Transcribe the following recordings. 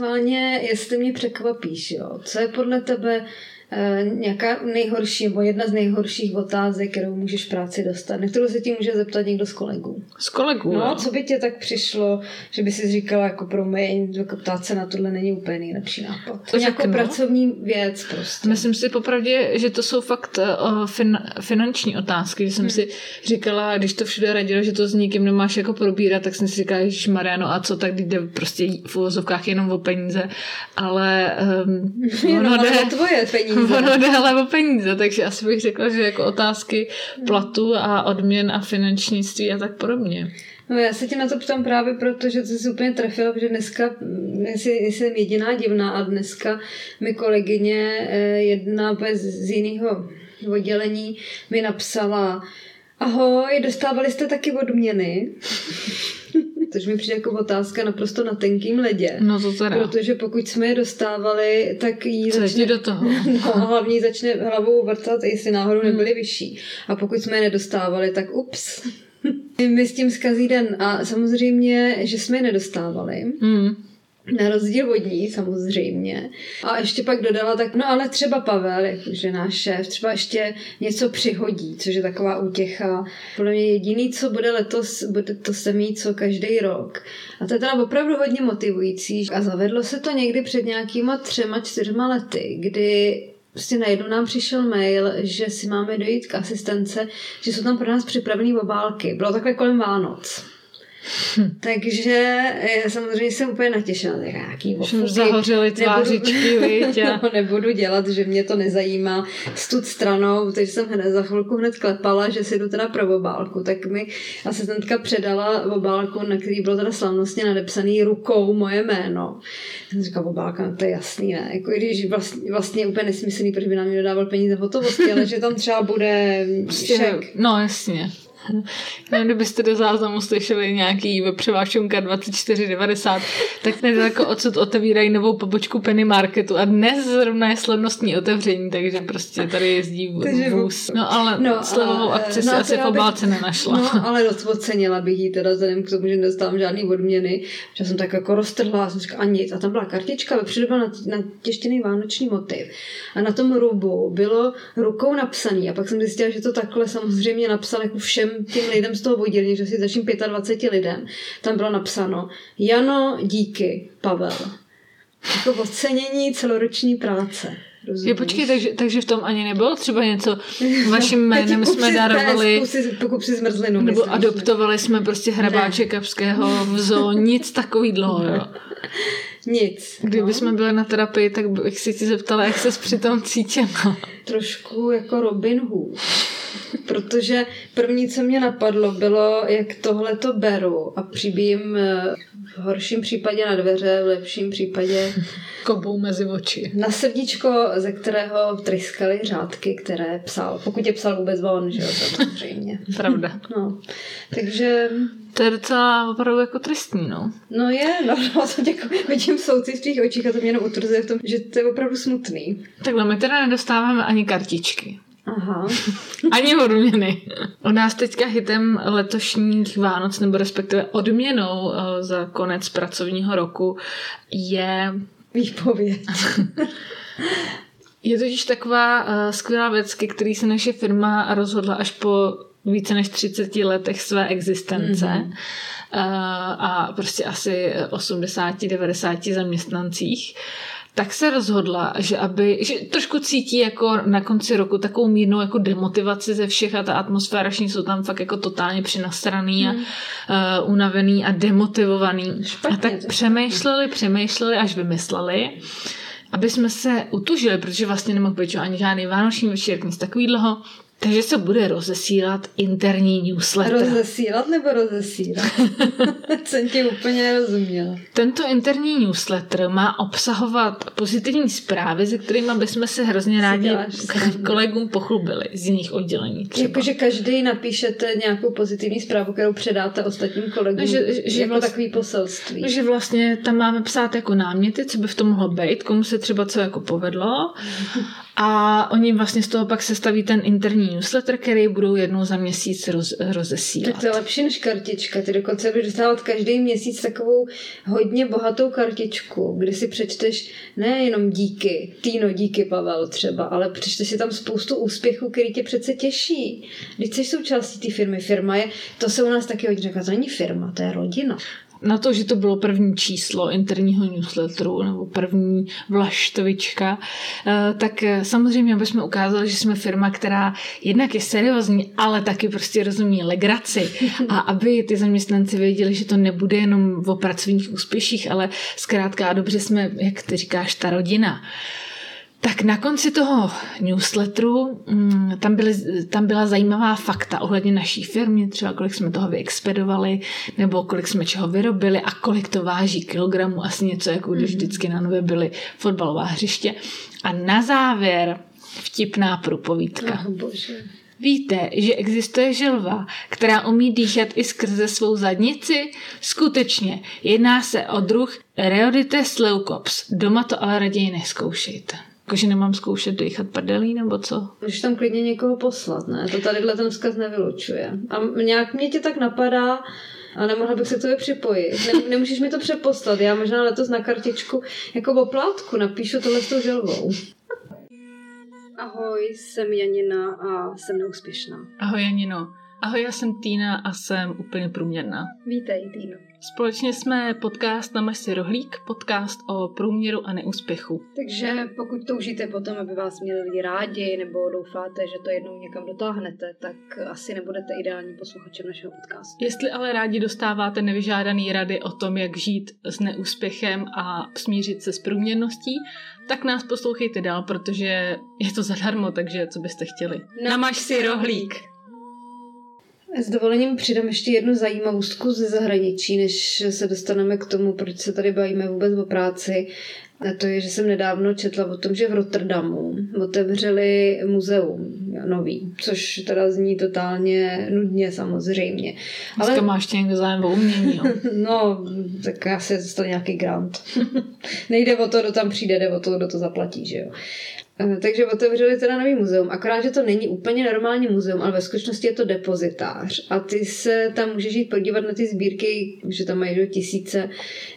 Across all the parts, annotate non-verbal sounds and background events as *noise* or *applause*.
schválně, jestli mě překvapíš, jo. Co je podle tebe nějaká nejhorší, nebo jedna z nejhorších otázek, kterou můžeš v práci dostat, na kterou se ti může zeptat někdo z kolegů. Z kolegů? No, co by tě tak přišlo, že by si říkala, jako promiň, jako ptát se na tohle není úplně nejlepší nápad. To jako pracovní věc prostě. Myslím si popravdě, že to jsou fakt uh, fin, finanční otázky, že jsem hmm. si říkala, když to všude radilo, že to s nikým nemáš jako probírat, tak jsem si říkala, že Mariano, a co, tak jde prostě v uvozovkách jenom o peníze, ale um, *laughs* jenom ono jde, tvoje peníze peníze. *laughs* Ono jde ale o peníze, takže asi bych řekla, že jako otázky platu a odměn a finančnictví a tak podobně. No já se tě na to ptám právě proto, že to se úplně trefilo, protože dneska, jestli jsem jediná divná a dneska mi kolegyně eh, jedna z jiného oddělení mi napsala, ahoj, dostávali jste taky odměny? *laughs* což mi přijde jako otázka naprosto na tenkým ledě. No to teda. Protože pokud jsme je dostávali, tak jí Co začne... do toho? *laughs* No, hlavně začne hlavou vrtat, jestli náhodou nebyly hmm. vyšší. A pokud jsme je nedostávali, tak ups. *laughs* mi s tím zkazí den. A samozřejmě, že jsme je nedostávali. Hmm na rozdíl od ní, samozřejmě. A ještě pak dodala tak, no ale třeba Pavel, jakože náš šéf, třeba ještě něco přihodí, což je taková útěcha. Podle mě jediný, co bude letos, bude to samý, co každý rok. A to je teda opravdu hodně motivující. A zavedlo se to někdy před nějakýma třema, čtyřma lety, kdy prostě najednou nám přišel mail, že si máme dojít k asistence, že jsou tam pro nás připravené obálky. Bylo takhle kolem Vánoc. Hm. Takže já samozřejmě jsem úplně natěšená. Nějaký Už zahořely tvářičky, *laughs* nebudu, no, nebudu dělat, že mě to nezajímá stud stranou, takže jsem hned za chvilku hned klepala, že si jdu teda pro obálku. Tak mi asistentka předala obálku, na který bylo teda slavnostně nadepsaný rukou moje jméno. Jsem říkala, obálka, no to je jasný, ne? Jako, když vlastně, vlastně úplně nesmyslný, protože by nám dodával peníze hotovosti, ale že tam třeba bude prostě, šek. No, jasně. Nevím, kdybyste do záznamu slyšeli nějaký vepřeváčunka 2490, tak nedaleko odsud otevírají novou pobočku Penny Marketu a dnes zrovna je slavnostní otevření, takže prostě tady jezdí vůz. No ale no, slevovou akci no, si asi v obálce bych, nenašla. No ale dost ocenila bych jí teda vzhledem k tomu, že nedostávám žádný odměny, že jsem tak jako roztrhla a jsem říkala a nic. A tam byla kartička, vepředu byl natěštěný vánoční motiv. A na tom rubu bylo rukou napsaný a pak jsem zjistila, že to takhle samozřejmě napsal jako všem těm lidem z toho oddělení, že si začím 25 lidem, tam bylo napsáno Jano, díky, Pavel. Jako ocenění celoroční práce. Rozumíš? Je, počkej, takže, takže v tom ani nebylo třeba něco *laughs* vaším jménem jsme darovali pokup si zmrzlinu. Nebo myslíš, adoptovali ne? jsme prostě hrabáče ne. kapského v zoo, nic takový dlouho, jo. *laughs* Nic. Kdyby no. jsme byli na terapii, tak bych si ti zeptala, jak ses při tom cítila. Trošku jako Robin Hood. *laughs* Protože první, co mě napadlo, bylo, jak tohle to beru a přibím eh, v horším případě na dveře, v lepším případě *laughs* kobou mezi oči. Na srdíčko, ze kterého tryskaly řádky, které psal. Pokud je psal vůbec on, že jo, samozřejmě. *laughs* Pravda. No. Takže to je docela opravdu jako tristní, no. No je, no, no to děkuji. Vidím souci v tvých očích a to mě jenom utvrzuje v tom, že to je opravdu smutný. Takhle, my teda nedostáváme ani kartičky. Aha. *laughs* Ani odměny. U nás teďka hitem letošních Vánoc, nebo respektive odměnou eh, za konec pracovního roku je... Výpověď. *laughs* je totiž taková uh, skvělá věc, ke který se naše firma rozhodla až po více než 30 letech své existence. Mm-hmm. a prostě asi 80-90 zaměstnancích tak se rozhodla, že aby, že trošku cítí jako na konci roku takovou mírnou jako demotivaci ze všech a ta atmosféra, všichni jsou tam fakt jako totálně přinastraný a uh, unavený a demotivovaný. Špatně, a tak přemýšleli, přemýšleli, až vymysleli, aby jsme se utužili, protože vlastně nemohl být ani žádný vánoční večer, nic takového, takže se bude rozesílat interní newsletter. Rozesílat nebo rozesílat? *laughs* Jsem ti úplně nerozuměla. Tento interní newsletter má obsahovat pozitivní zprávy, se kterými bychom se hrozně rádi kolegům pochlubili z jiných oddělení. Jakože každý napíšete nějakou pozitivní zprávu, kterou předáte ostatním kolegům. No, že, že jako vlastně, takový poselství. Že vlastně tam máme psát jako náměty, co by v tom mohlo být, komu se třeba co jako povedlo. *laughs* A oni vlastně z toho pak sestaví ten interní newsletter, který budou jednou za měsíc roz, rozesílat. Tak to je lepší než kartička. Ty dokonce budeš dostávat každý měsíc takovou hodně bohatou kartičku, kdy si přečteš nejenom díky, Týno, díky Pavel třeba, ale přečteš si tam spoustu úspěchů, který tě přece těší. Když jsi součástí té firmy, firma je, to se u nás taky hodně říká, to není firma, to je rodina na to, že to bylo první číslo interního newsletteru nebo první vlaštovička, eh, tak eh, samozřejmě, jsme ukázali, že jsme firma, která jednak je seriózní, ale taky prostě rozumí legraci a aby ty zaměstnanci věděli, že to nebude jenom o pracovních úspěších, ale zkrátka a dobře jsme, jak ty říkáš, ta rodina. Tak na konci toho newsletteru mm, tam, byly, tam byla zajímavá fakta ohledně naší firmy, třeba kolik jsme toho vyexpedovali, nebo kolik jsme čeho vyrobili a kolik to váží kilogramů, asi něco, jako když mhm. vždycky na nové byly fotbalová hřiště. A na závěr vtipná průpovídka. Oh, bože. Víte, že existuje želva, která umí dýchat i skrze svou zadnici? Skutečně, jedná se o druh Reodites leucops. Doma to ale raději neskoušejte. Jakože nemám zkoušet dýchat prdelí nebo co? Můžeš tam klidně někoho poslat, ne? To tadyhle ten vzkaz nevylučuje. A nějak mě tě tak napadá, a nemohla bych se k tobě připojit. Ne, nemůžeš mi to přeposlat. Já možná letos na kartičku jako oplátku napíšu tohle s tou želvou. Ahoj, jsem Janina a jsem neúspěšná. Ahoj Janino. Ahoj, já jsem Týna a jsem úplně průměrná. Vítej, Týno. Společně jsme podcast na si rohlík, podcast o průměru a neúspěchu. Takže pokud toužíte potom, aby vás měli lidi rádi, nebo doufáte, že to jednou někam dotáhnete, tak asi nebudete ideální posluchačem našeho podcastu. Jestli ale rádi dostáváte nevyžádaný rady o tom, jak žít s neúspěchem a smířit se s průměrností, tak nás poslouchejte dál, protože je to zadarmo, takže co byste chtěli. Namaž si rohlík. S dovolením přidám ještě jednu zajímavostku ze zahraničí, než se dostaneme k tomu, proč se tady bavíme vůbec o práci. A to je, že jsem nedávno četla o tom, že v Rotterdamu otevřeli muzeum nový, což teda zní totálně nudně samozřejmě. Dneska Ale... máš někdo zájem o umění, jo? *laughs* no, tak asi dostal nějaký grant. *laughs* Nejde o to, kdo tam přijde, jde o to, kdo to zaplatí, že jo. Eh, takže otevřeli teda nový muzeum, akorát, že to není úplně normální muzeum, ale ve skutečnosti je to depozitář. A ty se tam můžeš jít podívat na ty sbírky, že tam mají tisíce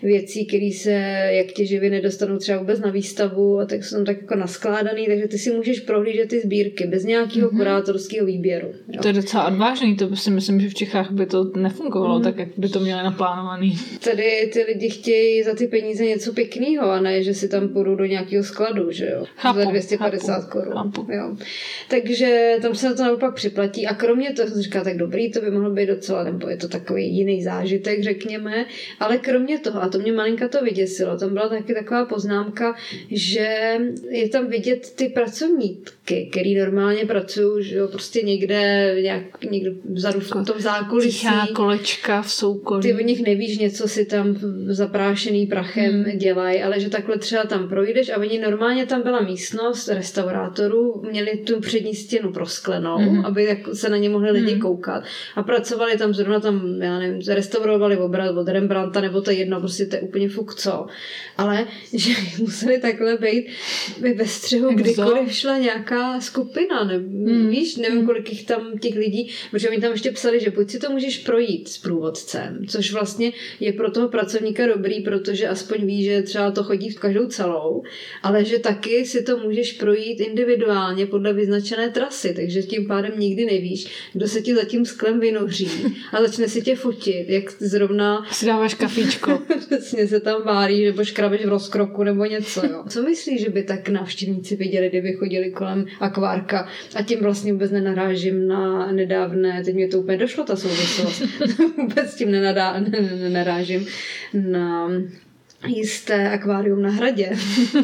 věcí, které se jak těživě nedostanou třeba vůbec na výstavu a tak jsou tam tak jako naskládaný, takže ty si můžeš prohlížet ty sbírky bez nějakého mm-hmm. kurátorského výběru. Jo. To je docela odvážný, to si myslím, že v Čechách by to nefungovalo mm. tak, jak by to měli naplánovaný. Tady ty lidi chtějí za ty peníze něco pěkného a ne, že si tam půjdou do nějakého skladu, že jo. Chápu. Za 200 250 korun. Jo. Takže tam se to naopak připlatí a kromě toho jsem říkala, tak dobrý, to by mohlo být docela, nebo je to takový jiný zážitek, řekněme, ale kromě toho, a to mě malinka to vyděsilo, tam byla taky taková poznámka, že je tam vidět ty pracovníky, který normálně pracují, že jo, prostě někde, nějak, někde vzadu v tom zákulisí. Tichá kolečka v soukolí. Ty o nich nevíš, něco si tam zaprášený prachem hmm. dělají, ale že takhle třeba tam projdeš a oni normálně tam byla místnost, restaurátorů měli tu přední stěnu prosklenou, mm-hmm. aby se na ně mohli lidi mm-hmm. koukat. A pracovali tam zrovna tam, já nevím, restaurovali obraz od Rembrandta, nebo to jedno, prostě to je úplně fuk co. Ale *laughs* že museli takhle být ve střehu, kdykoliv šla nějaká skupina, ne, mm. víš, nevím, mhm. kolik jich tam těch lidí, protože oni tam ještě psali, že buď si to můžeš projít s průvodcem, což vlastně je pro toho pracovníka dobrý, protože aspoň ví, že třeba to chodí v každou celou, ale že taky si to můžeš projít individuálně podle vyznačené trasy, takže tím pádem nikdy nevíš, kdo se ti za tím sklem vynoří a začne si tě fotit, jak zrovna... Si dáváš kafíčko. *laughs* Přesně se tam várí, nebo škrabeš v rozkroku nebo něco. Jo. Co myslíš, že by tak návštěvníci viděli, kdyby chodili kolem akvárka a tím vlastně vůbec nenarážím na nedávné, teď mě to úplně došlo, ta souvislost, *laughs* vůbec tím nenadá, nenarážím na jisté akvárium na hradě.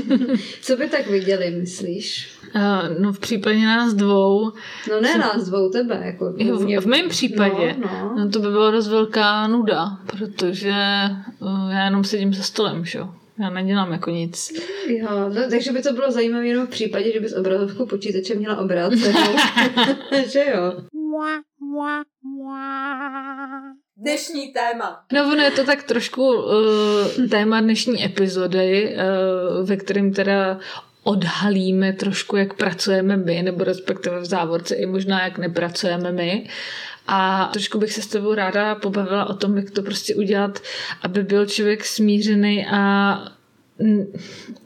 *laughs* Co by tak viděli, myslíš? Uh, no v případě nás dvou. No ne co... nás dvou, tebe. Jako v, v, v mém případě. No, no. no to by byla dost velká nuda, protože uh, já jenom sedím za stolem, že jo. Já nedělám jako nic. Jo, no, takže by to bylo zajímavé jenom v případě, že bys obrazovku počítače měla obrácenou. *laughs* *laughs* že jo? Dnešní téma. No ono je to tak trošku uh, téma dnešní epizody, uh, ve kterém teda odhalíme trošku, jak pracujeme my, nebo respektive v závorce i možná, jak nepracujeme my. A trošku bych se s tebou ráda pobavila o tom, jak to prostě udělat, aby byl člověk smířený a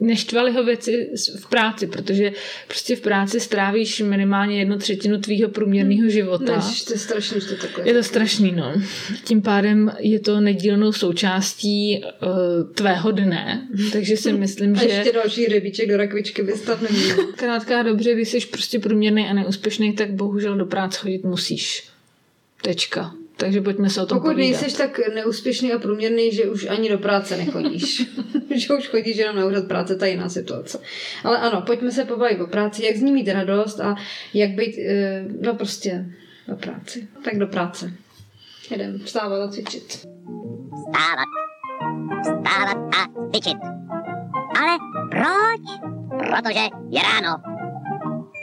neštvali ho věci v práci, protože prostě v práci strávíš minimálně jednu třetinu tvýho průměrného života. Než, to je strašný, že to. Je to strašný, no. Tím pádem je to nedílnou součástí uh, tvého dne, takže si myslím, *laughs* a že... A ještě další rybíček do rakvičky bys tam neměl. *laughs* Krátka dobře, když jsi prostě průměrný a neúspěšný, tak bohužel do práce chodit musíš. Tečka. Takže pojďme se o tom Pokud povídat. nejseš tak neúspěšný a průměrný, že už ani do práce nechodíš. *laughs* že už chodíš jenom na úřad práce, ta jiná situace. Ale ano, pojďme se pobavit o práci, jak z ní mít radost a jak být, eh, no prostě do práci. Tak do práce. Jedem vstávat a cvičit. Vstávat. Vstávat a cvičit. Ale proč? Protože je ráno.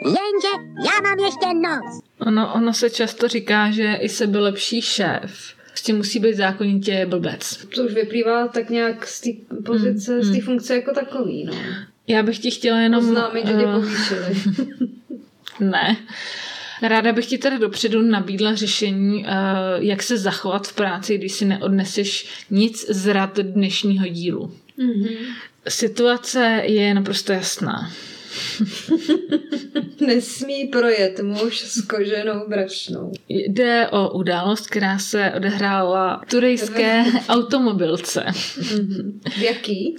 Jenže já mám ještě noc. Ono, ono se často říká, že i sebelepší šéf s tím musí být zákonitě blbec. To už vyplývá tak nějak z té pozice, mm, z té funkce jako takový, no. Já bych ti chtěla jenom... Oznámit, že tě povýšili. *laughs* ne. Ráda bych ti teda dopředu nabídla řešení, jak se zachovat v práci, když si neodneseš nic z rad dnešního dílu. Mm-hmm. Situace je naprosto jasná. *laughs* Nesmí projet muž s koženou brašnou. Jde o událost, která se odehrála v turejské *laughs* automobilce. Mm-hmm. Jaký?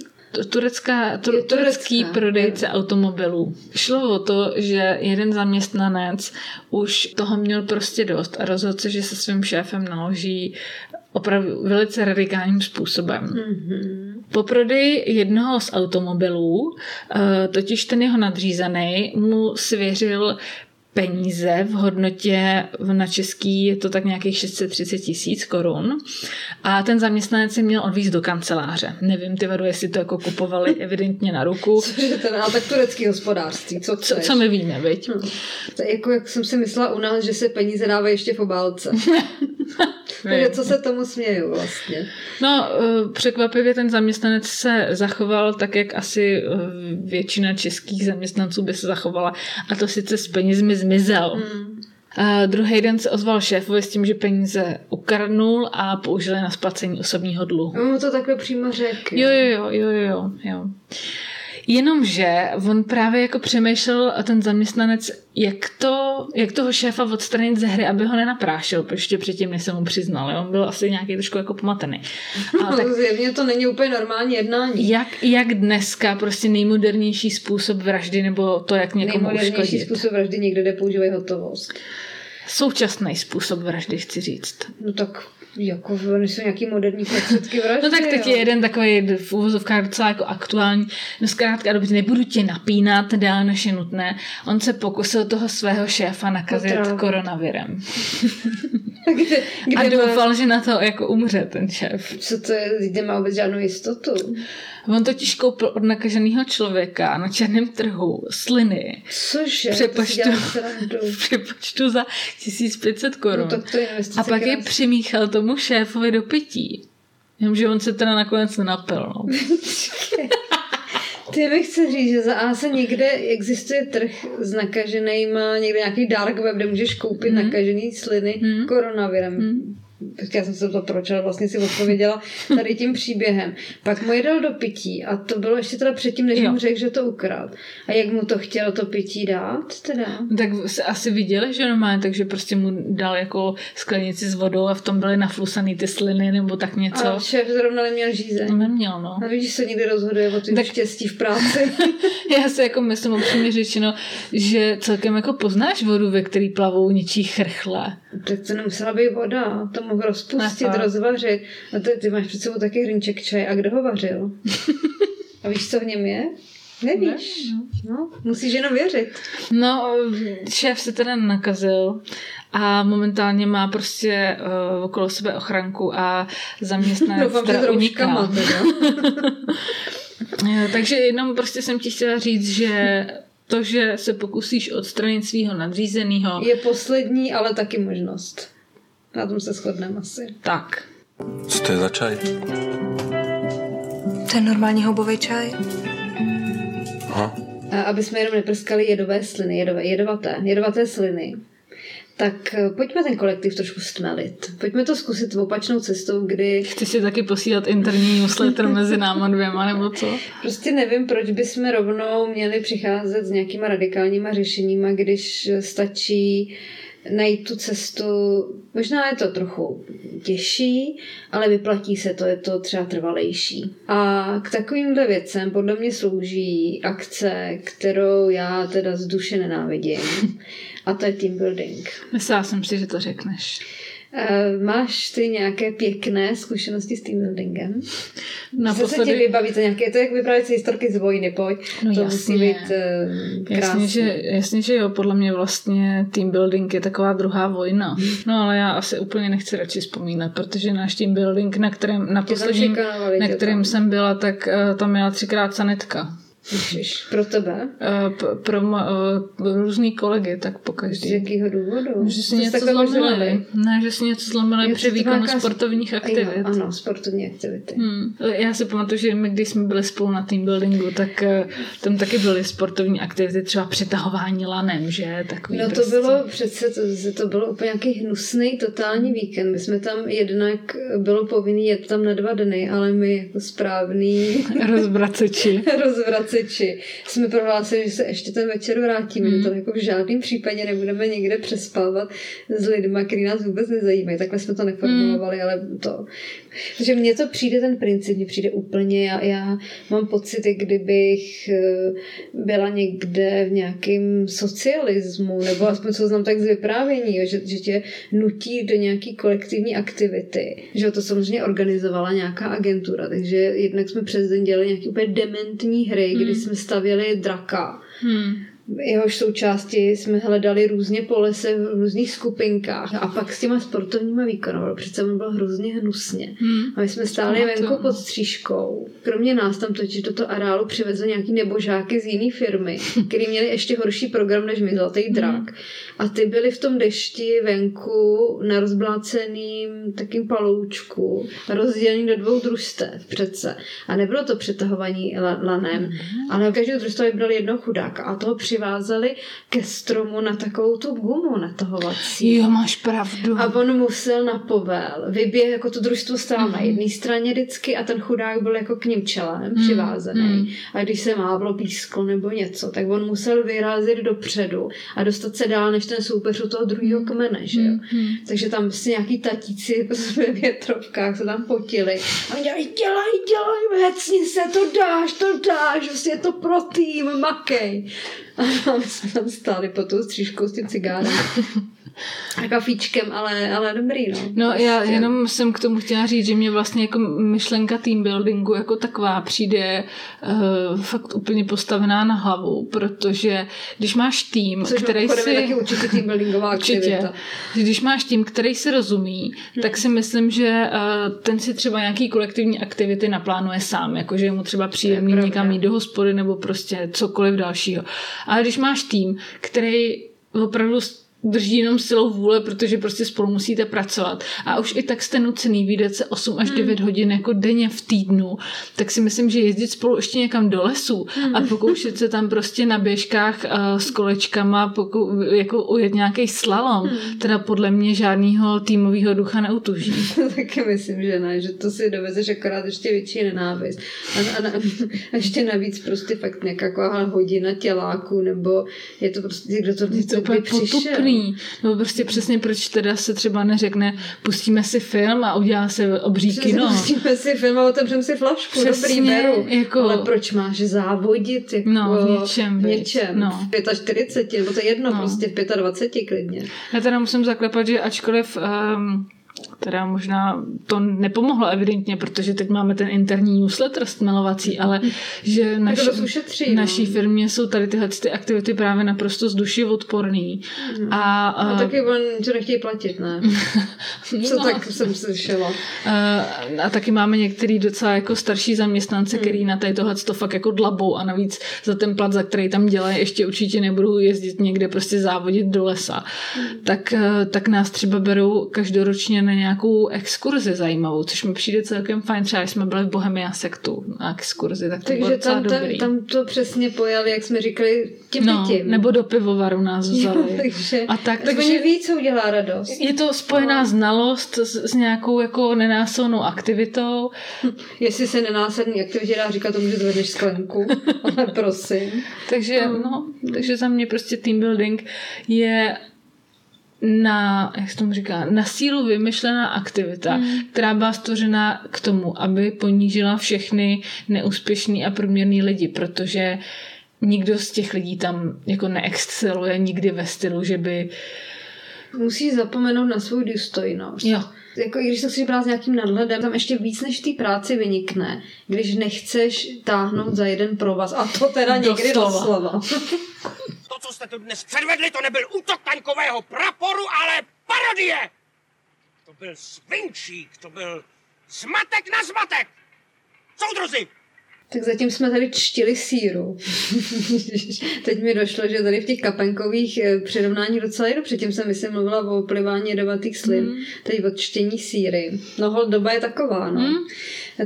Turecká, tu, turecký prodejce automobilů. Šlo o to, že jeden zaměstnanec už toho měl prostě dost a rozhodl se, že se svým šéfem naloží opravdu velice radikálním způsobem. Mm-hmm. Po prodeji jednoho z automobilů, totiž ten jeho nadřízený, mu svěřil peníze v hodnotě na český je to tak nějakých 630 tisíc korun a ten zaměstnanec si měl odvízt do kanceláře. Nevím, ty vedu, jestli to jako kupovali *laughs* evidentně na ruku. Cože ten, ale tak turecký hospodářství, co co, co my víme, viď? Hm. To je jako, jak jsem si myslela u nás, že se peníze dávají ještě v obálce. *laughs* Takže co se tomu směju vlastně? No, překvapivě ten zaměstnanec se zachoval tak, jak asi většina českých zaměstnanců by se zachovala. A to sice s penězmi zmizel. Hmm. A druhý den se ozval šéfovi s tím, že peníze ukradnul a použili na splacení osobního dluhu. No, to takhle přímo řekl. Jo, jo, jo, jo, jo, jo. Jenomže on právě jako přemýšlel ten zaměstnanec, jak, to, jak toho šéfa odstranit ze hry, aby ho nenaprášil, protože předtím, než se mu přiznal. On byl asi nějaký trošku jako pomatený. Ale tak, *laughs* zjevně to není úplně normální jednání. Jak, jak dneska prostě nejmodernější způsob vraždy, nebo to, jak někomu Nejmodernější uškodit? způsob vraždy někde, kde používají hotovost. Současný způsob vraždy, chci říct. No tak jako jsou nějaký moderní prostředky vraždy. *laughs* No tak teď jo. je jeden takový v uvozovkách docela jako aktuální. No zkrátka dobře, nebudu tě napínat dál než je nutné. On se pokusil toho svého šéfa nakazit Potrávit. koronavirem. kde, *laughs* kde A má, doufal, že na to jako umře ten šéf. co to je, kde má vůbec žádnou jistotu. On totiž koupil od nakaženého člověka na černém trhu sliny Cože? Přepočtu. *laughs* Přepočtu za 1500 korun. No to je A pak je přimíchal tomu šéfovi do pití. Jenomže on se teda nakonec nenapil. No. *laughs* Ty mi chci říct, že za A se někde existuje trh s nakaženýma, někde nějaký dark web, kde můžeš koupit hmm. nakažený sliny hmm. koronavirem. Hmm. Já jsem se to proč, ale vlastně si odpověděla tady tím příběhem. Pak mu je dal do pití a to bylo ještě teda předtím, než Jo. mu řekl, že to ukrad. A jak mu to chtěl to pití dát teda? Tak se asi viděli, že normálně, takže prostě mu dal jako sklenici s vodou a v tom byly naflusaný ty sliny nebo tak něco. A šéf zrovna neměl žízeň. To neměl, no. A vidíš, se někdy rozhoduje o tvým Tak- štěstí v práci. *laughs* Já si jako myslím upřímně řečeno, že celkem jako poznáš vodu, ve který plavou něčí chrchle. tak to nemusela být voda, to mohl rozpustit, Ne, fakt. rozvařit. A ty, ty máš před sebou taky hrnček čaje. A kdo ho vařil? *laughs* A víš, co v něm je? Nevíš. No, musíš jenom věřit. No, šéf se teda nakazil a momentálně má prostě uh, okolo sebe ochranku a zaměstnanec Doufám, že teda rouškama uniká. teda. *laughs* Eh, Takže jenom prostě jsem ti chtěla říct, že to, že se pokusíš odstranit svého nadřízeného, Je poslední, ale taky možnost. Na tom se shodneme asi. tak. Co to je za čaj? To je normální houbový čaj. Aha, a aby jsme jenom neprskali jedové sliny, jedové, jedovaté, jedovaté sliny, tak eh, pojďme ten kolektiv trošku stmelit. Pojďme to zkusit opačnou cestou, kdy... Chci si taky posílat interní newsletter mezi náma dvěma, nebo co? Prostě nevím, proč bychom rovnou měli přicházet s nějakýma radikálníma řešeníma, když stačí najít tu cestu, možná je to trochu těžší, ale vyplatí se to, je to třeba trvalejší. A k takovýmhle věcem podle mě slouží akce, kterou já teda z duše nenávidím. A to je team building. Myslela jsem si, že to řekneš. Uh, máš ty nějaké pěkné zkušenosti s team buildingem? Naposledy... Co se ti vybaví? To nějaké, to je jak vyprávět si historky z vojny, pojď. No to jasně. musí být uh, krásný. Jasně že, jasně, že jo, podle mě vlastně team building je taková druhá vojna. No ale já asi úplně nechci radši vzpomínat, protože náš team building, na kterém, na posledním, na kterém jsem byla, tak uh, tam měla třikrát sanetka. Ježiš, pro tebe? Uh, pro ma, uh, různý kolegy, tak po Z každý. jakého důvodu? Že si něco zlomili. Ne, že si něco zlomili Jo, při výkonu nějaká- sportovních aktivit. Jo, ano, sportovní aktivity. Hmm. Já si pamatuju, že my, když jsme byli spolu na team buildingu, tak eh, tam taky byly sportovní aktivity, třeba přetahování lanem, že? Takový No to prostě. bylo přece, to, to bylo úplně nějaký hnusný totální víkend. My jsme tam jednak, bylo povinný jet tam na dva dny, ale my jako správný *laughs* Rozbraceči. *laughs* rozvraceči jsme prohlásili, že se ještě ten večer vrátíme, Hmm. že to jako v žádném případě nebudeme někde přespávat s lidmi, který nás vůbec nezajímají. Takhle jsme to neformulovali, Hmm. ale to... Takže mně to přijde, ten princip, mně přijde úplně, já, já mám pocit, kdybych eh, byla někde v nějakém socialismu, nebo aspoň co znám tak z vyprávění, jo, že, že tě nutí do nějaký kolektivní aktivity. Že to samozřejmě organizovala nějaká agentura, takže jednak jsme přes den dělali nějaké úplně dementní hry, kdy jsme stavěli draka. Hmm. Jehož součásti jsme hledali různě po lese v různých skupinkách a pak s těma sportovníma výkonoval. Přece on byl hrozně hnusně. Hmm. A my jsme stáli venku pod střížkou. Kromě nás tam totiž do toho areálu přivezli nějaký nebožáky z jiné firmy, *laughs* který měli ještě horší program než my, Zlatý drak. A ty byli v tom dešti venku na rozbláceným takým paloučku, rozdělený do dvou družstev přece. A nebylo to přetahovaní la- lanem, ale každého družstva vybrali jednoho chudáka a toho přivázali ke stromu na takovou tu gumu natahovací. Jo, máš pravdu. A on musel na povel vyběh, jako to družstvo stál na jedné straně vždycky a ten chudák byl jako k ním čelem přivázený. mm. A když se mávlo písklo nebo něco, tak on musel vyrazit dopředu a dostat se dál než ten soupeř u toho druhého kmene, že jo. Takže tam prostě nějaký tatíci *laughs* ve větrovkách se tam potili a oni dělají, dělej, dělej, hecni se, to dáš, to dáš, prostě je to pro tým, makej. A my jsme tam stáli pod tou střížkou s tím cigárem. *laughs* A kafíčkem, ale, ale dobrý, no. No já Prostě. jenom jsem k tomu chtěla říct, že mě vlastně jako myšlenka team buildingu jako taková přijde uh, fakt úplně postavená na hlavu, protože když máš tým, Což který si... taky určitě teambuildingová *laughs* Určitě. aktivita. Že Když máš tým, který si rozumí, Hmm. tak si myslím, že uh, ten si třeba nějaký kolektivní aktivity naplánuje sám, jakože je mu třeba příjemný někam jít do hospody nebo prostě cokoliv dalšího. Ale když máš tým, který opravdu drží jenom silou vůle, protože prostě spolu musíte pracovat. A už i tak jste nucený vydat se 8 až 9 hodin jako denně v týdnu, tak si myslím, že jezdit spolu ještě někam do lesu a pokoušet se tam prostě na běžkách uh, s kolečkama pokou, jako ujet nějaký slalom, teda podle mě žádného týmového ducha neutuží. *laughs* Taky myslím, že ne, že to si dovezeš akorát ještě větší nenávist. A, a, na, a ještě navíc prostě fakt nějaká hodina těláku, nebo je to prostě, kdo to, to úplně potupný. Nebo prostě přesně proč teda se třeba neřekne, pustíme si film a udělá se obří Přesně, kino. pustíme si film a otevřeme si flašku, Přesně, dobrý beru. jako- Ale proč máš závodit jako No, v něčem, v něčem No. v 45, nebo to je jedno, No. prostě v 25 klidně. Já teda musím zaklepat, že ačkoliv um, teda možná to nepomohlo evidentně, protože teď máme ten interní newsletter stmelovací, ale že naš, ušetří, no. naší firmě jsou tady tyhle ty aktivity právě naprosto z duši odporný. A, A a, taky on to nechtějí platit, ne? *laughs* Co no, tak jsem slyšela. a, a taky máme některý docela jako starší zaměstnance, který na tady tohle to fakt jako dlabou a navíc za ten plat, za který tam dělají, ještě určitě nebudou jezdit někde prostě závodit do lesa. Tak, eh, tak nás třeba berou každoročně na nějakou exkurzi zajímavou, což mi přijde celkem fajn. Třeba jsme byli v Bohemia sektu na exkurzi, tak to Takže bylo tam, tam, dobrý. tam to přesně pojali, jak jsme říkali, tím no, tím. nebo do pivovaru nás vzali. *laughs* takže, A tak, tak takže- oni ví, co udělá radost. Je to spojená No. znalost s, s nějakou jako nenásilnou aktivitou. *laughs* Jestli se nenásadný aktivitě dá říkat tomu, že zvedneš sklenku, ale prosím. *laughs* Takže, no, takže za mě prostě team building je na, jak se tomu říká, na sílu vymyšlená aktivita, hmm. která byla stvořena k tomu, aby ponížila všechny neúspěšný a průměrný lidi, protože nikdo z těch lidí tam jako neexceluje nikdy ve stylu, že by Musíš zapomenout na svou důstojnost. jo, Jako i když to chceš brát s nějakým nadhledem, tam ještě víc než v té práci vynikne, když nechceš táhnout za jeden provaz. A to teda někdy Doslova. doslova. *laughs* To, co jste tu dnes předvedli, to nebyl útok taňkového praporu, ale parodie! To byl svinčík, to byl zmatek na zmatek! Soudruzi, Tak zatím jsme tady čtili síru. *laughs* Teď mi došlo, že tady v těch kapenkových eh, přirovnání docela jdu. Předtím jsem, myslím, mluvila o plivání jedovatých slin. Mm. Teď od čtení síry. No hol, doba je taková, no. Mm.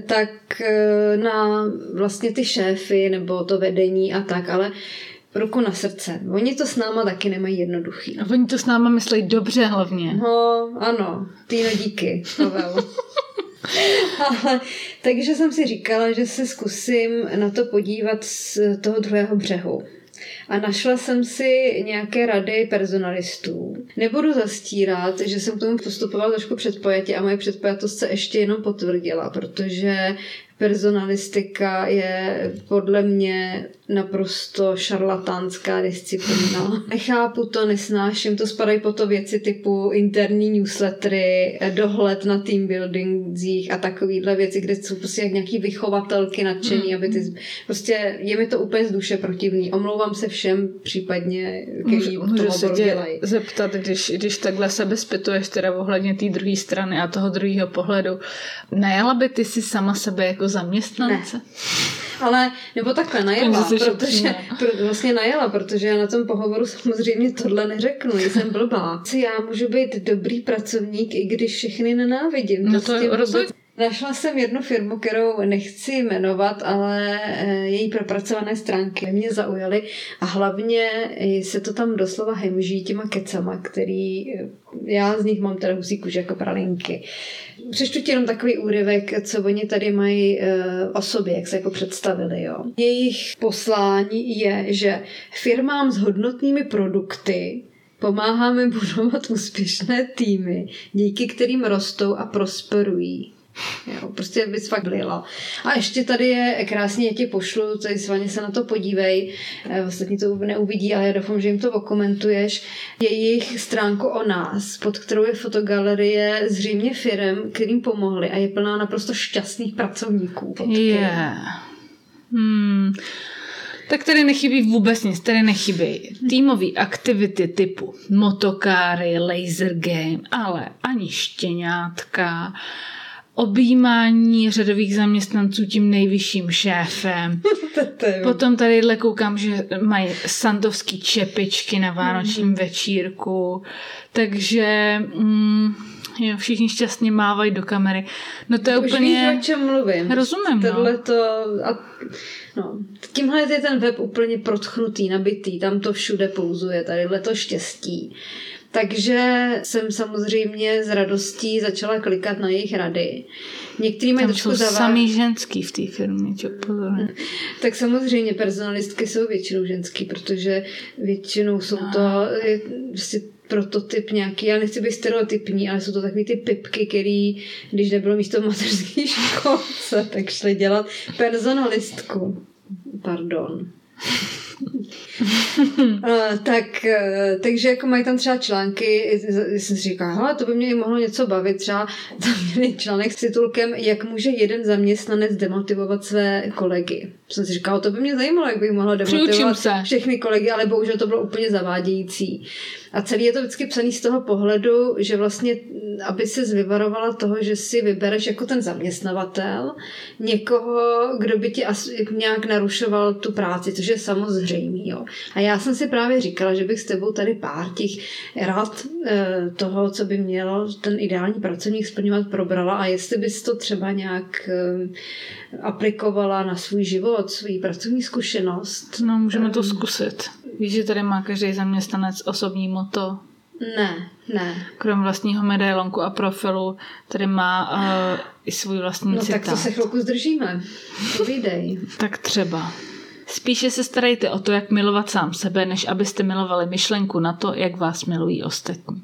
Tak eh, na vlastně ty šéfy nebo to vedení a tak, ale ruku na srdce. Oni to s náma taky nemají jednoduchý. a oni to s náma myslí dobře hlavně. No, ano. Týno, díky, Pavel. *laughs* Ale, takže jsem si říkala, že se zkusím na to podívat z toho druhého břehu. A našla jsem si nějaké rady personalistů. Nebudu zastírat, že jsem k tomu postupovala trošku předpojatě a moje předpojatost se ještě jenom potvrdila, protože personalistika je podle mě naprosto šarlatánská disciplína. *laughs* Nechápu to, nesnáším, to spadají po to věci typu interní newslettery, dohled na team buildingzích a takovýhle věci, kde jsou prostě jak nějaký vychovatelky nadšený, aby ty, prostě je mi to úplně z duše protivný. Omlouvám se všem případně, můžu toho se tě dělají. zeptat, když, když takhle sebe zpytuješ teda ohledně té druhé strany a toho druhého pohledu, najala by ty si sama sebe jako zaměstnance? Ale, nebo takhle, najela, protože, pro, vlastně najela, protože já na tom pohovoru *laughs* samozřejmě tohle neřeknu, jsem blbá. Já můžu být dobrý pracovník, i když všechny nenávidím. No to Prostě vůbec- rozhodně. Našla jsem jednu firmu, kterou nechci jmenovat, ale eh, její propracované stránky mě zaujaly a hlavně se to tam doslova hemží těma kecama, který eh, já z nich mám teda husí kůži jako pralinky. Přečtu ti jenom takový úryvek, co oni tady mají o sobě, jak se jako představili. Jo. Jejich poslání je, že firmám s hodnotnými produkty pomáháme budovat úspěšné týmy, díky kterým rostou a prosperují. Jo, prostě bys fakt blila. A ještě tady je krásně, ti pošlu, tady svaně se na to podívej, Eh, ostatní to neuvidí, ale já doufám, že jim to okomentuješ. Jejich stránku o nás, pod kterou je fotogalerie zřejmě firem, kterým pomohli a je plná naprosto šťastných pracovníků. Yeah. Hmm. Tak tady nechybí vůbec nic, tady nechybí týmové aktivity typu motokáry, laser game, ale ani štěňátka, objímání řadových zaměstnanců tím nejvyšším šéfem. *laughs* Potom tadyhle koukám, že mají santovský čepičky na vánočním večírku, takže mm, jo, všichni šťastně mávají do kamery. No to je Už úplně... víš, o čem mluvím. Rozumím, no. Tohle to... A, no, tímhle je ten web úplně protchnutý, nabitý, tam to všude pouzuje, tadyhle to štěstí. Takže jsem samozřejmě s radostí začala klikat na jejich rady. Některý mají trošku jsou zavá... samý ženský v té firmě, tě upozorňuji. Tak samozřejmě personalistky jsou většinou ženský, protože většinou jsou to je, prostě prototyp nějaký, já nechci být stereotypní, ale jsou to takový ty pipky, který, když nebylo místo v mateřské *laughs* školce, tak šli dělat personalistku. Pardon. Uh, *laughs* tak, uh, takže jako mají tam třeba články, z- jsem si říkala, hele, to by mě i mohlo něco bavit, třeba tam měli článek s titulkem, jak může jeden zaměstnanec demotivovat své kolegy. Jsem si říkala, to by mě zajímalo, jak bych mohla demotivovat se. všechny kolegy, ale bohužel to bylo úplně zavádějící. A celý je to vždycky psaný z toho pohledu, že vlastně, aby se vyvarovala toho, že si vybereš jako ten zaměstnavatel někoho, kdo by ti as, nějak narušoval tu práci, což je samozřejmý. Jo. A já jsem si právě říkala, že bych s tebou tady pár těch rad eh, toho, co by měl ten ideální pracovník splňovat, probrala a jestli bys to třeba nějak eh, aplikovala na svůj život, svůj pracovní zkušenost. No, můžeme to zkusit. Víš, že tady má každý zaměstnanec osobní moto, Ne, ne. krom vlastního medailonku a profilu, tady má uh, i svůj vlastní No citát. tak to se chvilku zdržíme. Povídej. Tak třeba. Spíše se starejte o to, jak milovat sám sebe, než abyste milovali myšlenku na to, jak vás milují ostatní.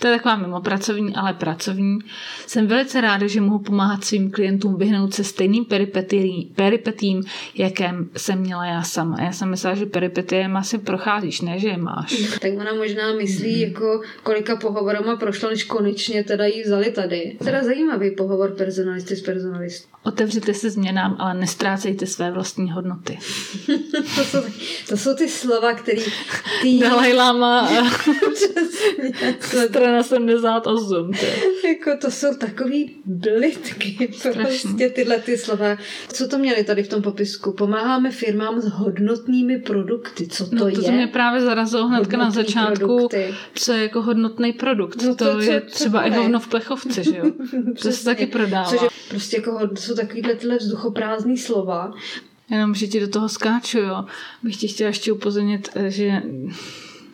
To je taková mimo pracovní, ale pracovní. Jsem velice ráda, že mohu pomáhat svým klientům vyhnout se stejným peripetí, peripetím, jakém jsem měla já sama. Já jsem myslela, že peripetie asi procházíš, ne, že je máš. Tak ona možná myslí, jako kolika pohovorama prošla, než konečně teda jí vzali tady. Teda zajímavý pohovor personalisty s personalistou. Otevřete se změnám, ale nestrácejte své vlastní hodnoty. *laughs* To jsou, to jsou ty slova, které ty... Dalaj Lama, *laughs* strana 78. ty. jako to jsou takový blitky, prostě tyhle ty slova. Co to měli tady v tom popisku? Pomáháme firmám s hodnotnými produkty. Co to No to, je? to mě právě zarazilo hnedka na začátku, produkty. co je jako hodnotný produkt. No to, to co- je co třeba i bude? hovno v plechovce, že jo? *laughs* to se taky prodává. Což je prostě jako jsou takovýhle tyhle vzduchoprázdný slova. Jenom, že ti do toho skáču, jo. Bych ti chtěla ještě upozornit, eh, že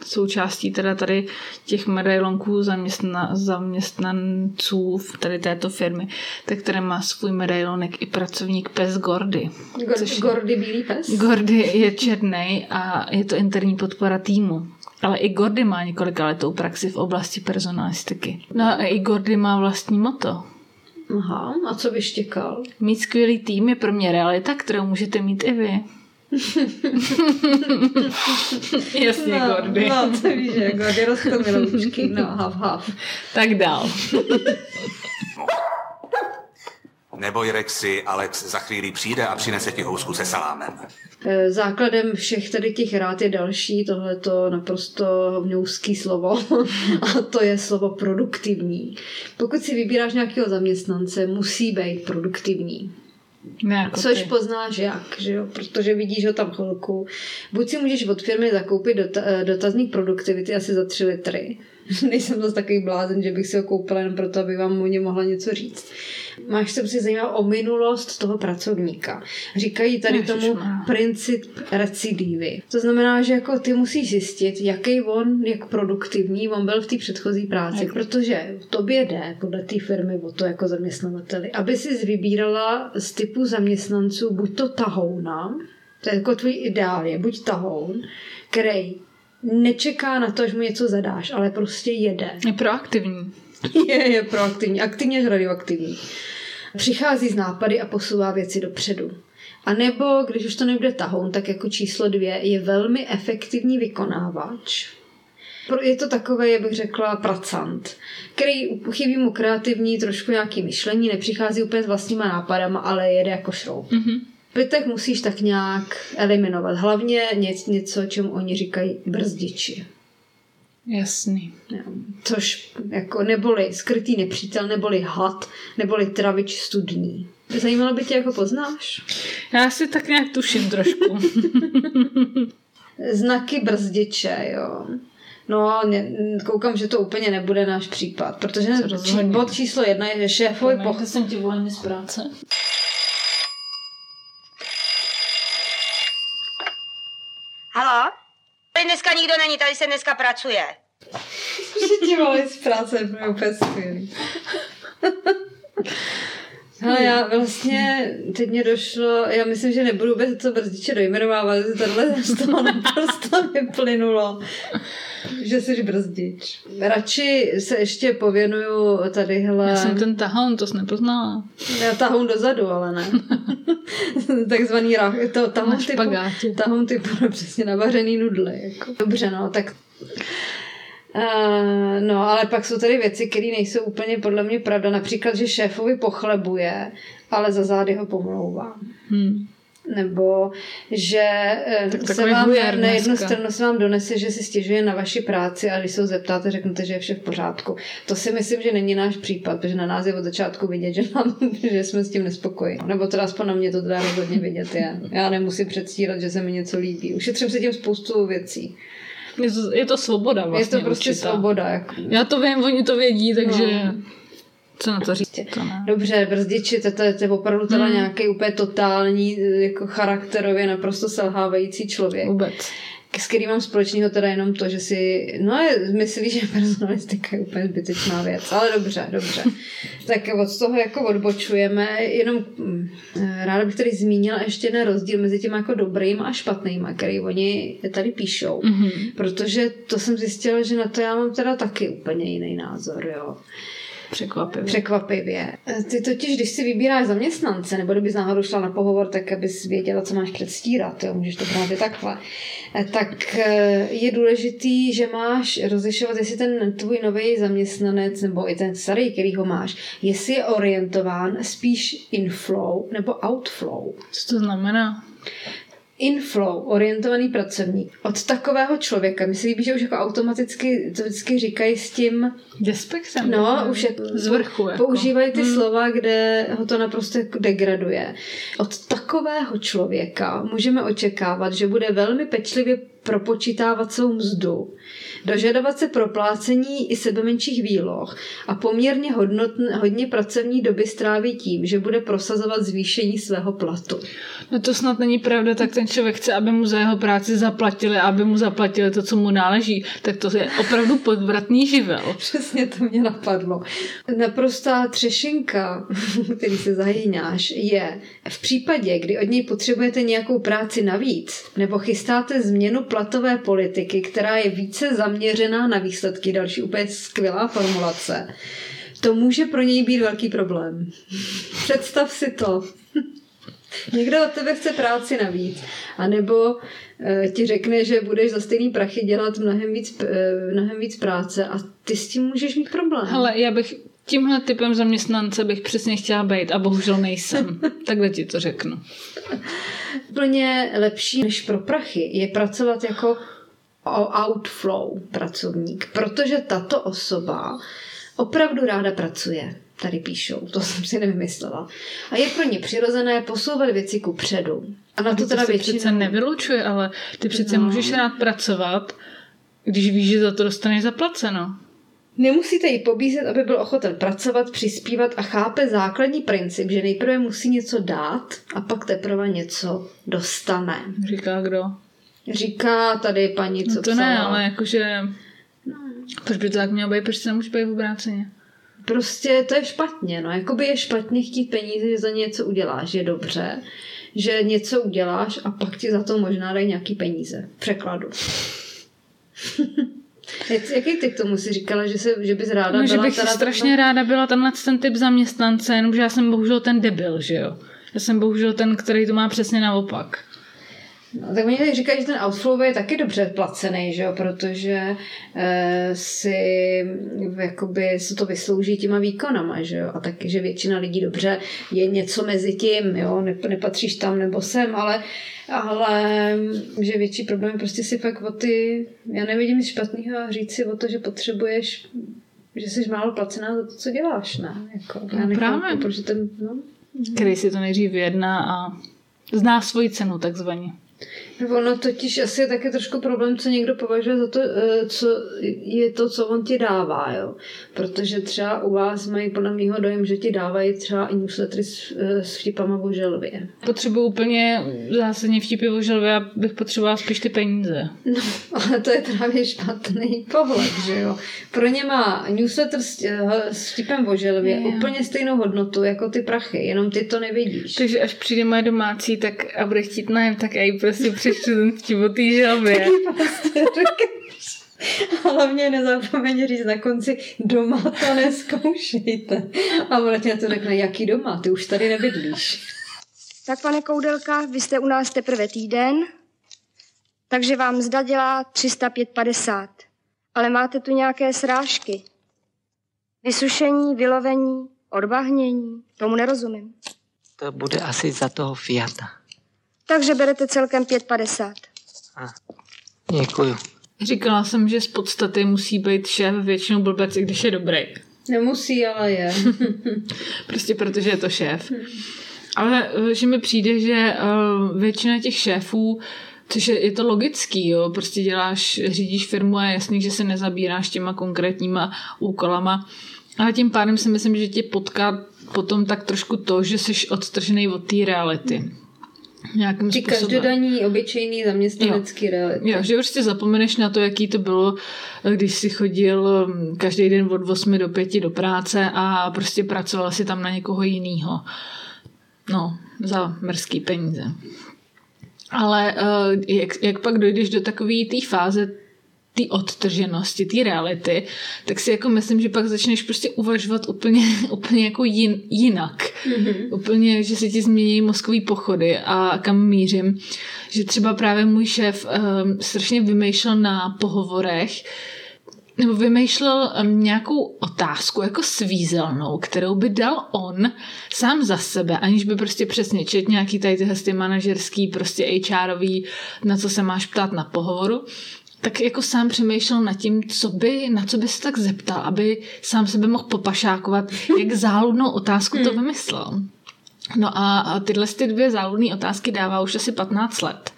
součástí teda tady těch medailonků zaměstna, zaměstnanců v tady této firmy, tak tady má svůj medailonek i pracovník pes Gordy. Gor- Gordy bílý pes. Gordy je černý a je to interní podpora týmu. Ale i Gordy má několika letou praxi v oblasti personalistiky. No a i Gordy má vlastní moto. Aha, a co bys čekal? Mít skvělý tým je pro mě realita, kterou můžete mít i vy. *laughs* Jasně, Gordy. no, to víš, Gordy rostou miloučky. No, hav, hav. Tak dál. *laughs* Neboj, Rexy, Alex za chvíli přijde a přinese ti housku se salámem. Eh, Základem všech tady těch rád je další, tohleto naprosto hovňouský slovo *laughs* a to je slovo produktivní. Pokud si vybíráš nějakého zaměstnance, musí být produktivní. Ne, jako Což ty. poznáš jak, že jo? protože vidíš ho tam chvilku. Buď si můžeš od firmy zakoupit dota- eh, dotazník produktivity asi za 3 litry. *laughs* Nejsem zase takový blázen, že bych si ho koupila jen proto, aby vám o něm mohla něco říct. Máš se prostě zajímat o minulost toho pracovníka. Říkají tady tomu Ježišmarja. princip recidivy. To znamená, že jako ty musíš zjistit, jaký on, jak produktivní on byl v té předchozí práci, Jak- protože tobě jde podle té firmy o to jako zaměstnavateli, aby si vybírala z typu zaměstnanců buď to tahouna, to je jako tvůj ideál, je buď tahoun, který nečeká na to, až mu něco zadáš, ale prostě jede. Je proaktivní. *laughs* Je, je proaktivní, aktivně radioaktivní. Přichází z nápady a posouvá věci dopředu. A nebo, když už to nebude tahoun, tak jako číslo dvě je velmi efektivní vykonávač. Je to takové, jak bych řekla, pracant, který chybí mu kreativní, trošku nějaký myšlení, nepřichází úplně s vlastníma nápadama, ale jede jako šroub. Mhm. Pytek musíš tak nějak eliminovat. Hlavně něco, něco čemu oni říkají brzdiči. Jasný. Což jako neboli skrytý nepřítel, neboli had, neboli travič studní. Zajímalo by tě, jako poznáš? Já si tak nějak tuším trošku. *laughs* Znaky brzdiče, jo. No, koukám, že to úplně nebude náš případ, protože bod číslo jedna je, že šéfovi poch... jsem ti volený z práce. Halo? Tady dneska nikdo není, tady se dneska pracuje. že ti z práce, to je úplně skvělý. Ale já vlastně, teď mě došlo, já myslím, že nebudu vůbec to brzdiče dojmenovávat, že tohle z toho naprosto vyplynulo, že jsi brzdič. Radši se ještě pověnuju tadyhle... Já jsem ten tahoun, to jsi nepoznala. Já tahoun dozadu, ale ne. *laughs* Takzvaný rach, to, tahoun typu, tahoun typu přesně navařený nudle. Jako. Dobře, no, tak Uh, no, ale pak jsou tady věci, které nejsou úplně podle mě pravda. Například, že šéfovi pochlebuje, ale za zády ho pomlouvá. Hmm. nebo že eh, Tak se vám na jednu stranu se vám donese, že si stěžuje na vaši práci a když se ho zeptáte, řeknete, že je vše v pořádku. To si myslím, že není náš případ, protože na nás je od začátku vidět, že, nám, *laughs* že jsme s tím nespokojeni. Nebo teda aspoň na mě to teda rozhodně vidět je. Já nemusím předstírat, že se mi něco líbí. Ušetřím se tím spoustu věcí. Je to, je to svoboda vlastně je to prostě určitá. svoboda. Jako. Já to vím, oni to vědí, takže No. co na to říct? To ne. Dobře, brzdiči, to, to, je- to je opravdu teda Hmm. nějaký úplně totální, eh, jako charakterově naprosto selhávající člověk. Vůbec. S kterým mám společného teda jenom to, že si, no myslí, že personalistika je úplně zbytečná věc, ale dobře, dobře. tak od toho jako odbočujeme, jenom hm, ráda bych tady zmínila ještě jeden rozdíl mezi těmi jako dobrýma a špatnýma, který oni tady píšou, Mhm. protože to jsem zjistila, že na to já mám teda taky úplně jiný názor, jo. Překvapivě. Překvapivě. Ty totiž, když si vybíráš zaměstnance, nebo kdybys náhodou šla na pohovor, tak abys věděla, co máš předstírat, jo, můžeš to i takhle, Eh, tak eh, je důležitý, že máš rozlišovat, jestli ten tvůj nový zaměstnanec, nebo i ten starý, který ho máš, jestli je orientován spíš inflow nebo outflow. Co to znamená? Inflow, orientovaný pracovník. Od takového člověka, líbí, že už jako automaticky to vždycky říkají s tím, Despektem. No, už je z vrchu. Jako. Používají ty slova, kde ho to naprosto jako degraduje. Od takového člověka můžeme očekávat, že bude velmi pečlivě propočítávat svou mzdu, dožadovat se proplácení i sebe menších výloh a poměrně hodnotn, hodně pracovní doby stráví tím, že bude prosazovat zvýšení svého platu. No to snad není pravda, tak ten člověk chce, aby mu za jeho práci zaplatili aby mu zaplatili to, co mu náleží. Tak to je opravdu podvratný živel. *laughs* Přesně to mě napadlo. Naprostá třešinka, *laughs* který se zajínáš, je v případě, kdy od něj potřebujete nějakou práci navíc, nebo chystáte změnu platové politiky, která je více zaměřená na výsledky, další úplně skvělá formulace, to může pro něj být velký problém. *laughs* Představ si to. *laughs* Někdo od tebe chce práci navíc. A nebo e, ti řekne, že budeš za stejný prachy dělat mnohem víc, e, mnohem víc práce a ty s tím můžeš mít problém. Hele, já bych tímhle typem zaměstnance bych přesně chtěla být a bohužel nejsem. *laughs* Takhle ti to řeknu. Úplně lepší než pro prachy je pracovat jako outflow pracovník, protože tato osoba opravdu ráda pracuje. Tady píšou, to jsem si nevymyslela. A je pro ně přirozené posouvat věci ku předu. A na to To teda se většinou... přece nevylučuje, ale ty přece No. můžeš rád pracovat, když víš, že za to dostaneš zaplaceno. Nemusíte ji pobízet, aby byl ochoten pracovat, přispívat a chápe základní princip, že nejprve musí něco dát a pak teprve něco dostane. Říká kdo? Říká tady paní, co No to psala. ne, ale jakože... Proč by to tak mělo být? Proč to nemůže být v obráceně? Prostě to je špatně, no. Jakoby je špatně chtít peníze, že za něco uděláš. Je dobře, že něco uděláš a pak ti za to možná dají nějaký peníze. V překladu. *laughs* Jak- Jaký ty k tomu si říkala, že, se, že bys ráda No, že byla bych teda strašně ráda byla tenhle ten typ zaměstnance, jenomže já jsem bohužel ten debil, že jo? Já jsem bohužel ten, který to má přesně naopak. No, tak oni tady říkají, že ten outflow je taky dobře placený, že jo? protože e, si jakoby se to vyslouží těma výkonama, že jo? a taky, že většina lidí dobře je něco mezi tím, jo? Ne, nepatříš tam nebo sem, ale, ale že větší problém je prostě si fakt o ty, já nevidím nic špatného říct si o to, že potřebuješ že jsi málo placená za to, co děláš, ne? Jako, já No nechápu, právě. protože ten, no, Který si to nejdřív vyjedná a zná svoji cenu takzvaně. Ono totiž asi je taky trošku problém, co někdo považuje za to, eh, co je to, co on ti dává, jo. Protože třeba u vás mají podle mýho dojem, že ti dávají třeba i newslettery s, eh, s vtipama o želvě. Potřebuji úplně zásadně vtipy o želvě, bych potřebovala spíš ty peníze. No, ale to je právě špatný pohled, že jo. Pro ně má newsletter s, eh, s vtipem o želvě Jo. úplně stejnou hodnotu jako ty prachy, jenom ty to nevidíš. Takže až přijde moje domácí tak a bude chtít nájem, tak já jí prostě přečtu ten vtip o té želvě. prostě řekneš. Hlavně nezapomeň říct na konci doma to neskoušejte. A ona ti na to řekne, jaký doma, ty už tady nebydlíš. Tak, pane Koudelka, vy jste u nás teprve týden, takže vám zda dělá 305,50. Ale máte tu nějaké srážky. Vysušení, vylovení, odbahnění, tomu nerozumím. To bude asi za toho Fiata. Takže berete celkem 5,50. Děkuju. Říkala jsem, že z podstaty musí být šéf většinou blbec, i když je dobrý. Nemusí, ale je. *laughs* Prostě protože je to šéf. Ale eh, že mi přijde, že uh, většina těch šéfů Což je, je to logický, jo, prostě děláš, řídíš firmu a je jasný, že se nezabíráš těma konkrétníma úkolama. Ale tím pádem si myslím, že tě potká potom tak trošku to, že jsi odtržený od té reality. Nějakým Ty způsobem. každodenní, obyčejný zaměstnanecký reality. Jo, že prostě zapomeneš na to, jaký to bylo, když si chodil mm, každý den od 8 do 5 do práce a prostě pracoval si tam na někoho jiného. No, za mrzký peníze. Ale uh, jak, jak pak dojdeš do takové té fáze té odtrženosti, té reality, tak si jako myslím, že pak začneš prostě uvažovat úplně, *laughs* úplně jako jin, jinak. Mm-hmm. Úplně, že se ti změní mozkový pochody a kam mířím. Že třeba právě můj šéf um, strašně vymýšlel na pohovorech, nebo vymýšlel um, nějakou otázku jako svízelnou, kterou by dal on sám za sebe, aniž by prostě přesně čet nějaký tady tyhle ty manažerský, prostě HRový, na co se máš ptát na pohovoru, tak jako sám přemýšlel nad tím, co by, na co by se tak zeptal, aby sám sebe mohl popašákovat, jak *laughs* záludnou otázku to vymyslel. No a tyhle ty dvě záludné otázky dává už asi 15 let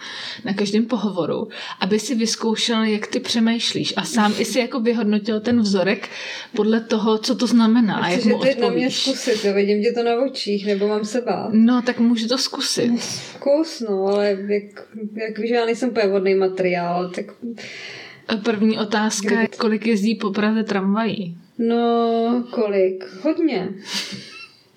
na každém pohovoru, aby si vyzkoušel, jak ty přemýšlíš a sám i si jako vyhodnotil ten vzorek podle toho, co to znamená a jak Chceš mu to na mě odpovíš. zkusit, jo? vidím tě to na očích, nebo mám se bát. No, tak můžu to zkusit. Zkus, no, ale jak, jak víš, já nejsem úplně materiál, tak První otázka je, kolik jezdí po Praze tramvají? no, kolik? Hodně.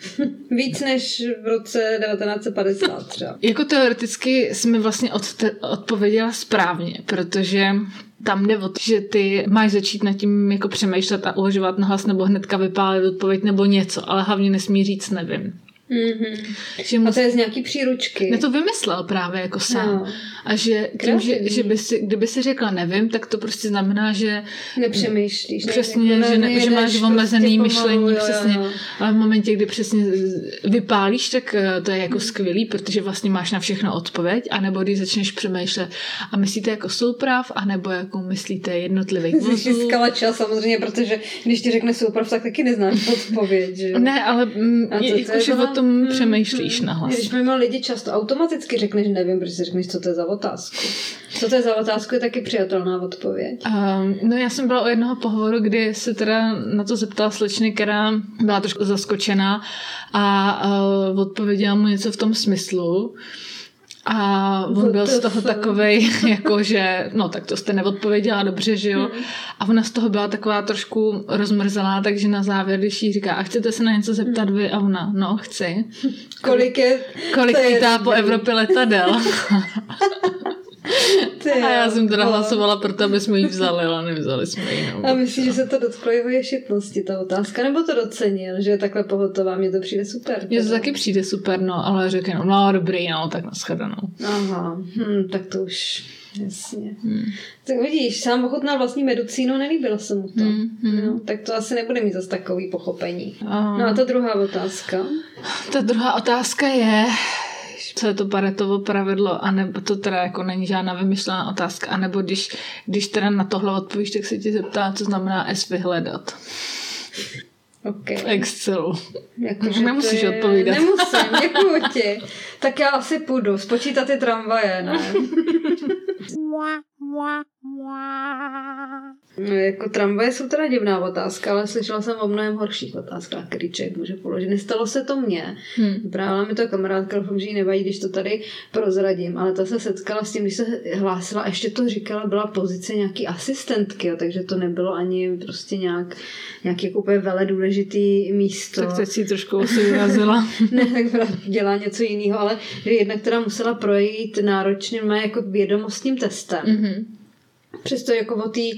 *laughs* Víc než v roce 1950 třeba. Jako teoreticky jsme vlastně odte- odpověděla správně, protože tam jde o to, že ty máš začít nad tím jako přemýšlet a uvažovat nahlas nebo hnedka vypálit odpověď nebo něco, ale hlavně nesmí říct nevím. Mm-hmm. Že A mus... to je z nějaký příručky. Ne, to vymyslel právě jako sám. No. A že, tím, že, že by si, kdyby si řekla nevím, tak to prostě znamená, že Nepřemýšlíš. ne- Přesně, jako že, ne, že máš omezený prostě pomalu, myšlení, jo, jo, přesně. jo. Ale v momentě, kdy přesně vypálíš, tak eh, to je jako skvělý, protože vlastně máš na všechno odpověď, anebo když začneš přemýšlet a myslíte jako souprav, anebo jako myslíte vozů. *laughs* získala čas samozřejmě, protože když ti řekne souprav, tak taky neznáš odpověď, že jo? Ne, ale mm, A to- je, jako, je že byla- o tom mm, přemýšlíš nahlas. Když mimo lidi často automaticky řekneš nevím, protože si řekneš, co to je za otázku. Co to je za otázku, je taky přijatelná odpověď. Um, no já jsem byla u jednoho pohovoru, kdy se teda na to zeptala slečny, která byla trošku zaskočená a uh, odpověděla mu něco v tom smyslu. A on byl z toho takovej, *laughs* jako že, no tak to jste neodpověděla dobře, že jo. A ona z toho byla taková trošku rozmrzelá, takže na závěr, když jí říká, a chcete se na něco zeptat vy? A ona, no chci. Kolik je... Kolik lítá po. Evropě letadel? *laughs* *laughs* Ty A já jsem teda no. hlasovala pro to, aby jsme ji vzali, ale nevzali jsme ji. No. A myslíš, že se to dotklo jeho ješitnosti, ta otázka? Nebo to docenil, že je takhle pohotová? Mně to přijde super. Mně to taky přijde super, no, ale řekl jenom, no dobrý, no, tak nashledanou. Aha, hm, tak to už, jasně. Hmm. Tak vidíš, sám ochutnal vlastní medicínu, nelíbilo se mu to. Hmm, hmm. No, tak to asi nebude mít zase takový pochopení. A No a ta druhá otázka. ta druhá otázka je, co je to Paretovo pravidlo, anebo to teda jako není žádná vymyšlená otázka, anebo když, když teda na tohle odpovíš, tak se ti zeptá, co znamená S vyhledat. Okay. Excelu. Jako, Nemusíš je... odpovídat. Nemusím, *laughs* děkuji ti. Tak já asi půjdu, spočítat ty tramvaje, ne? *laughs* No, jako tramvaje jsou teda divná otázka, ale slyšela jsem o mnohem horších otázkách, který člověk může položit. Nestalo se to mně. Hmm. Vyprávěla mi to kamarádka, doufám, že jí nevadí, když to tady prozradím, ale ta se setkala s tím, když se hlásila, a ještě to říkala, byla pozice nějaký asistentky, jo, takže to nebylo ani prostě nějak, nějaký jako úplně vele důležitý místo. Tak teď si trošku asi vyrazila. *laughs* ne, tak byla- dělá něco jiného, ale že jednak teda musela projít náročným má jako vědomostním testem. Přesto jako o tý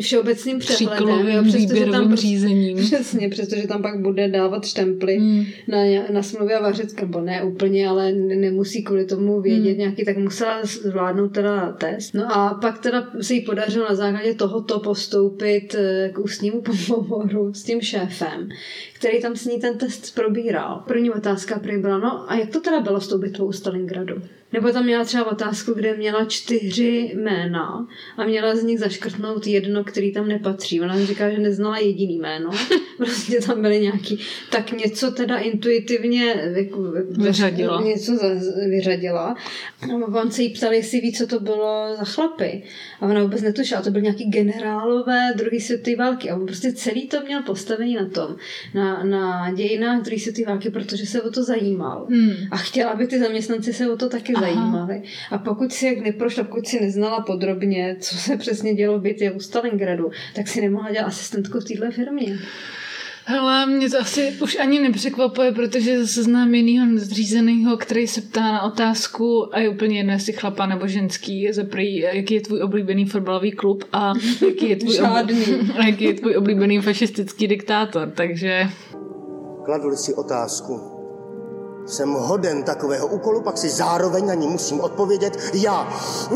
všeobecným přehledem. Jo, přestože tam prostě- řízením. *laughs* Přesně, přestože tam pak bude dávat štemply Hmm. na, na smluvě a vařička, nebo ne úplně, ale ne- nemusí kvůli tomu vědět Hmm. nějaký, tak musela zvládnout teda test. No a pak teda se jí podařilo na základě tohoto postoupit eh, k ústnímu *laughs* pohovoru s tím šéfem, který tam s ní ten test probíral. První otázka prý byla, no a jak to teda bylo s tou bitvou u Stalingradu? Nebo tam měla třeba otázku, kde měla čtyři jména a měla z nich zaškrtnout jedno, který tam nepatří. Ona říká, že neznala jediný jméno. *laughs* Prostě tam byly nějaký. Tak něco teda intuitivně jako, Vyřadila. Něco za, vyřadila. A on se jí ptal, jestli ví, co to bylo za chlapy. A ona vůbec netušila. To byly nějaký generálové druhé světové války. A on prostě celý to měl postavení na tom, na, na dějinách druhé světové války, protože se o to zajímal. Hmm. A chtěla, aby ty zaměstnanci se o to taky Aha. zajímali. A pokud si jak neprošla, pokud si neznala podrobně, co se přesně dělo v bitvě u Stalingradu, tak si nemohla dělat asistentku v téhle firmě. Hele, mě to asi už ani nepřekvapuje, protože zase znám jinýho zřízeného, který se ptá na otázku a je úplně jedno, jestli chlapa nebo ženský, je zaprý, jaký je tvůj oblíbený fotbalový klub a *laughs* jaký je tvůj, a *laughs* jaký je tvůj oblíbený fašistický diktátor, takže Kladu si otázku. Jsem hoden takového úkolu, pak si zároveň na ní musím odpovědět já.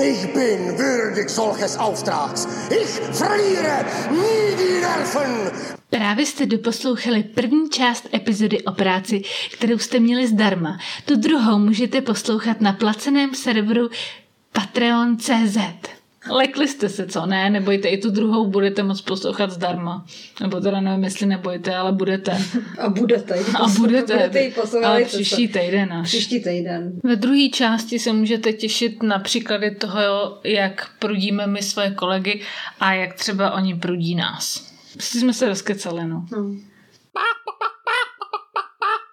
Ich bin würdig solches Auftrags. Ich verliere nie die Nerven. Právě jste doposlouchali první část epizody o práci, kterou jste měli zdarma. Tu druhou můžete poslouchat na placeném serveru patreon.cz. Lekli jste se, co ne? Nebojte, i tu druhou budete moc poslouchat zdarma. Nebo teda nevím, jestli nebojte, ale budete. A budete. A budete. budete ji ale příští týden až. Příští týden. Ve druhé části se můžete těšit na příklady toho, jak prudíme my svoje kolegy a jak třeba oni prudí nás. Prostě jsme se rozkecali, no. No.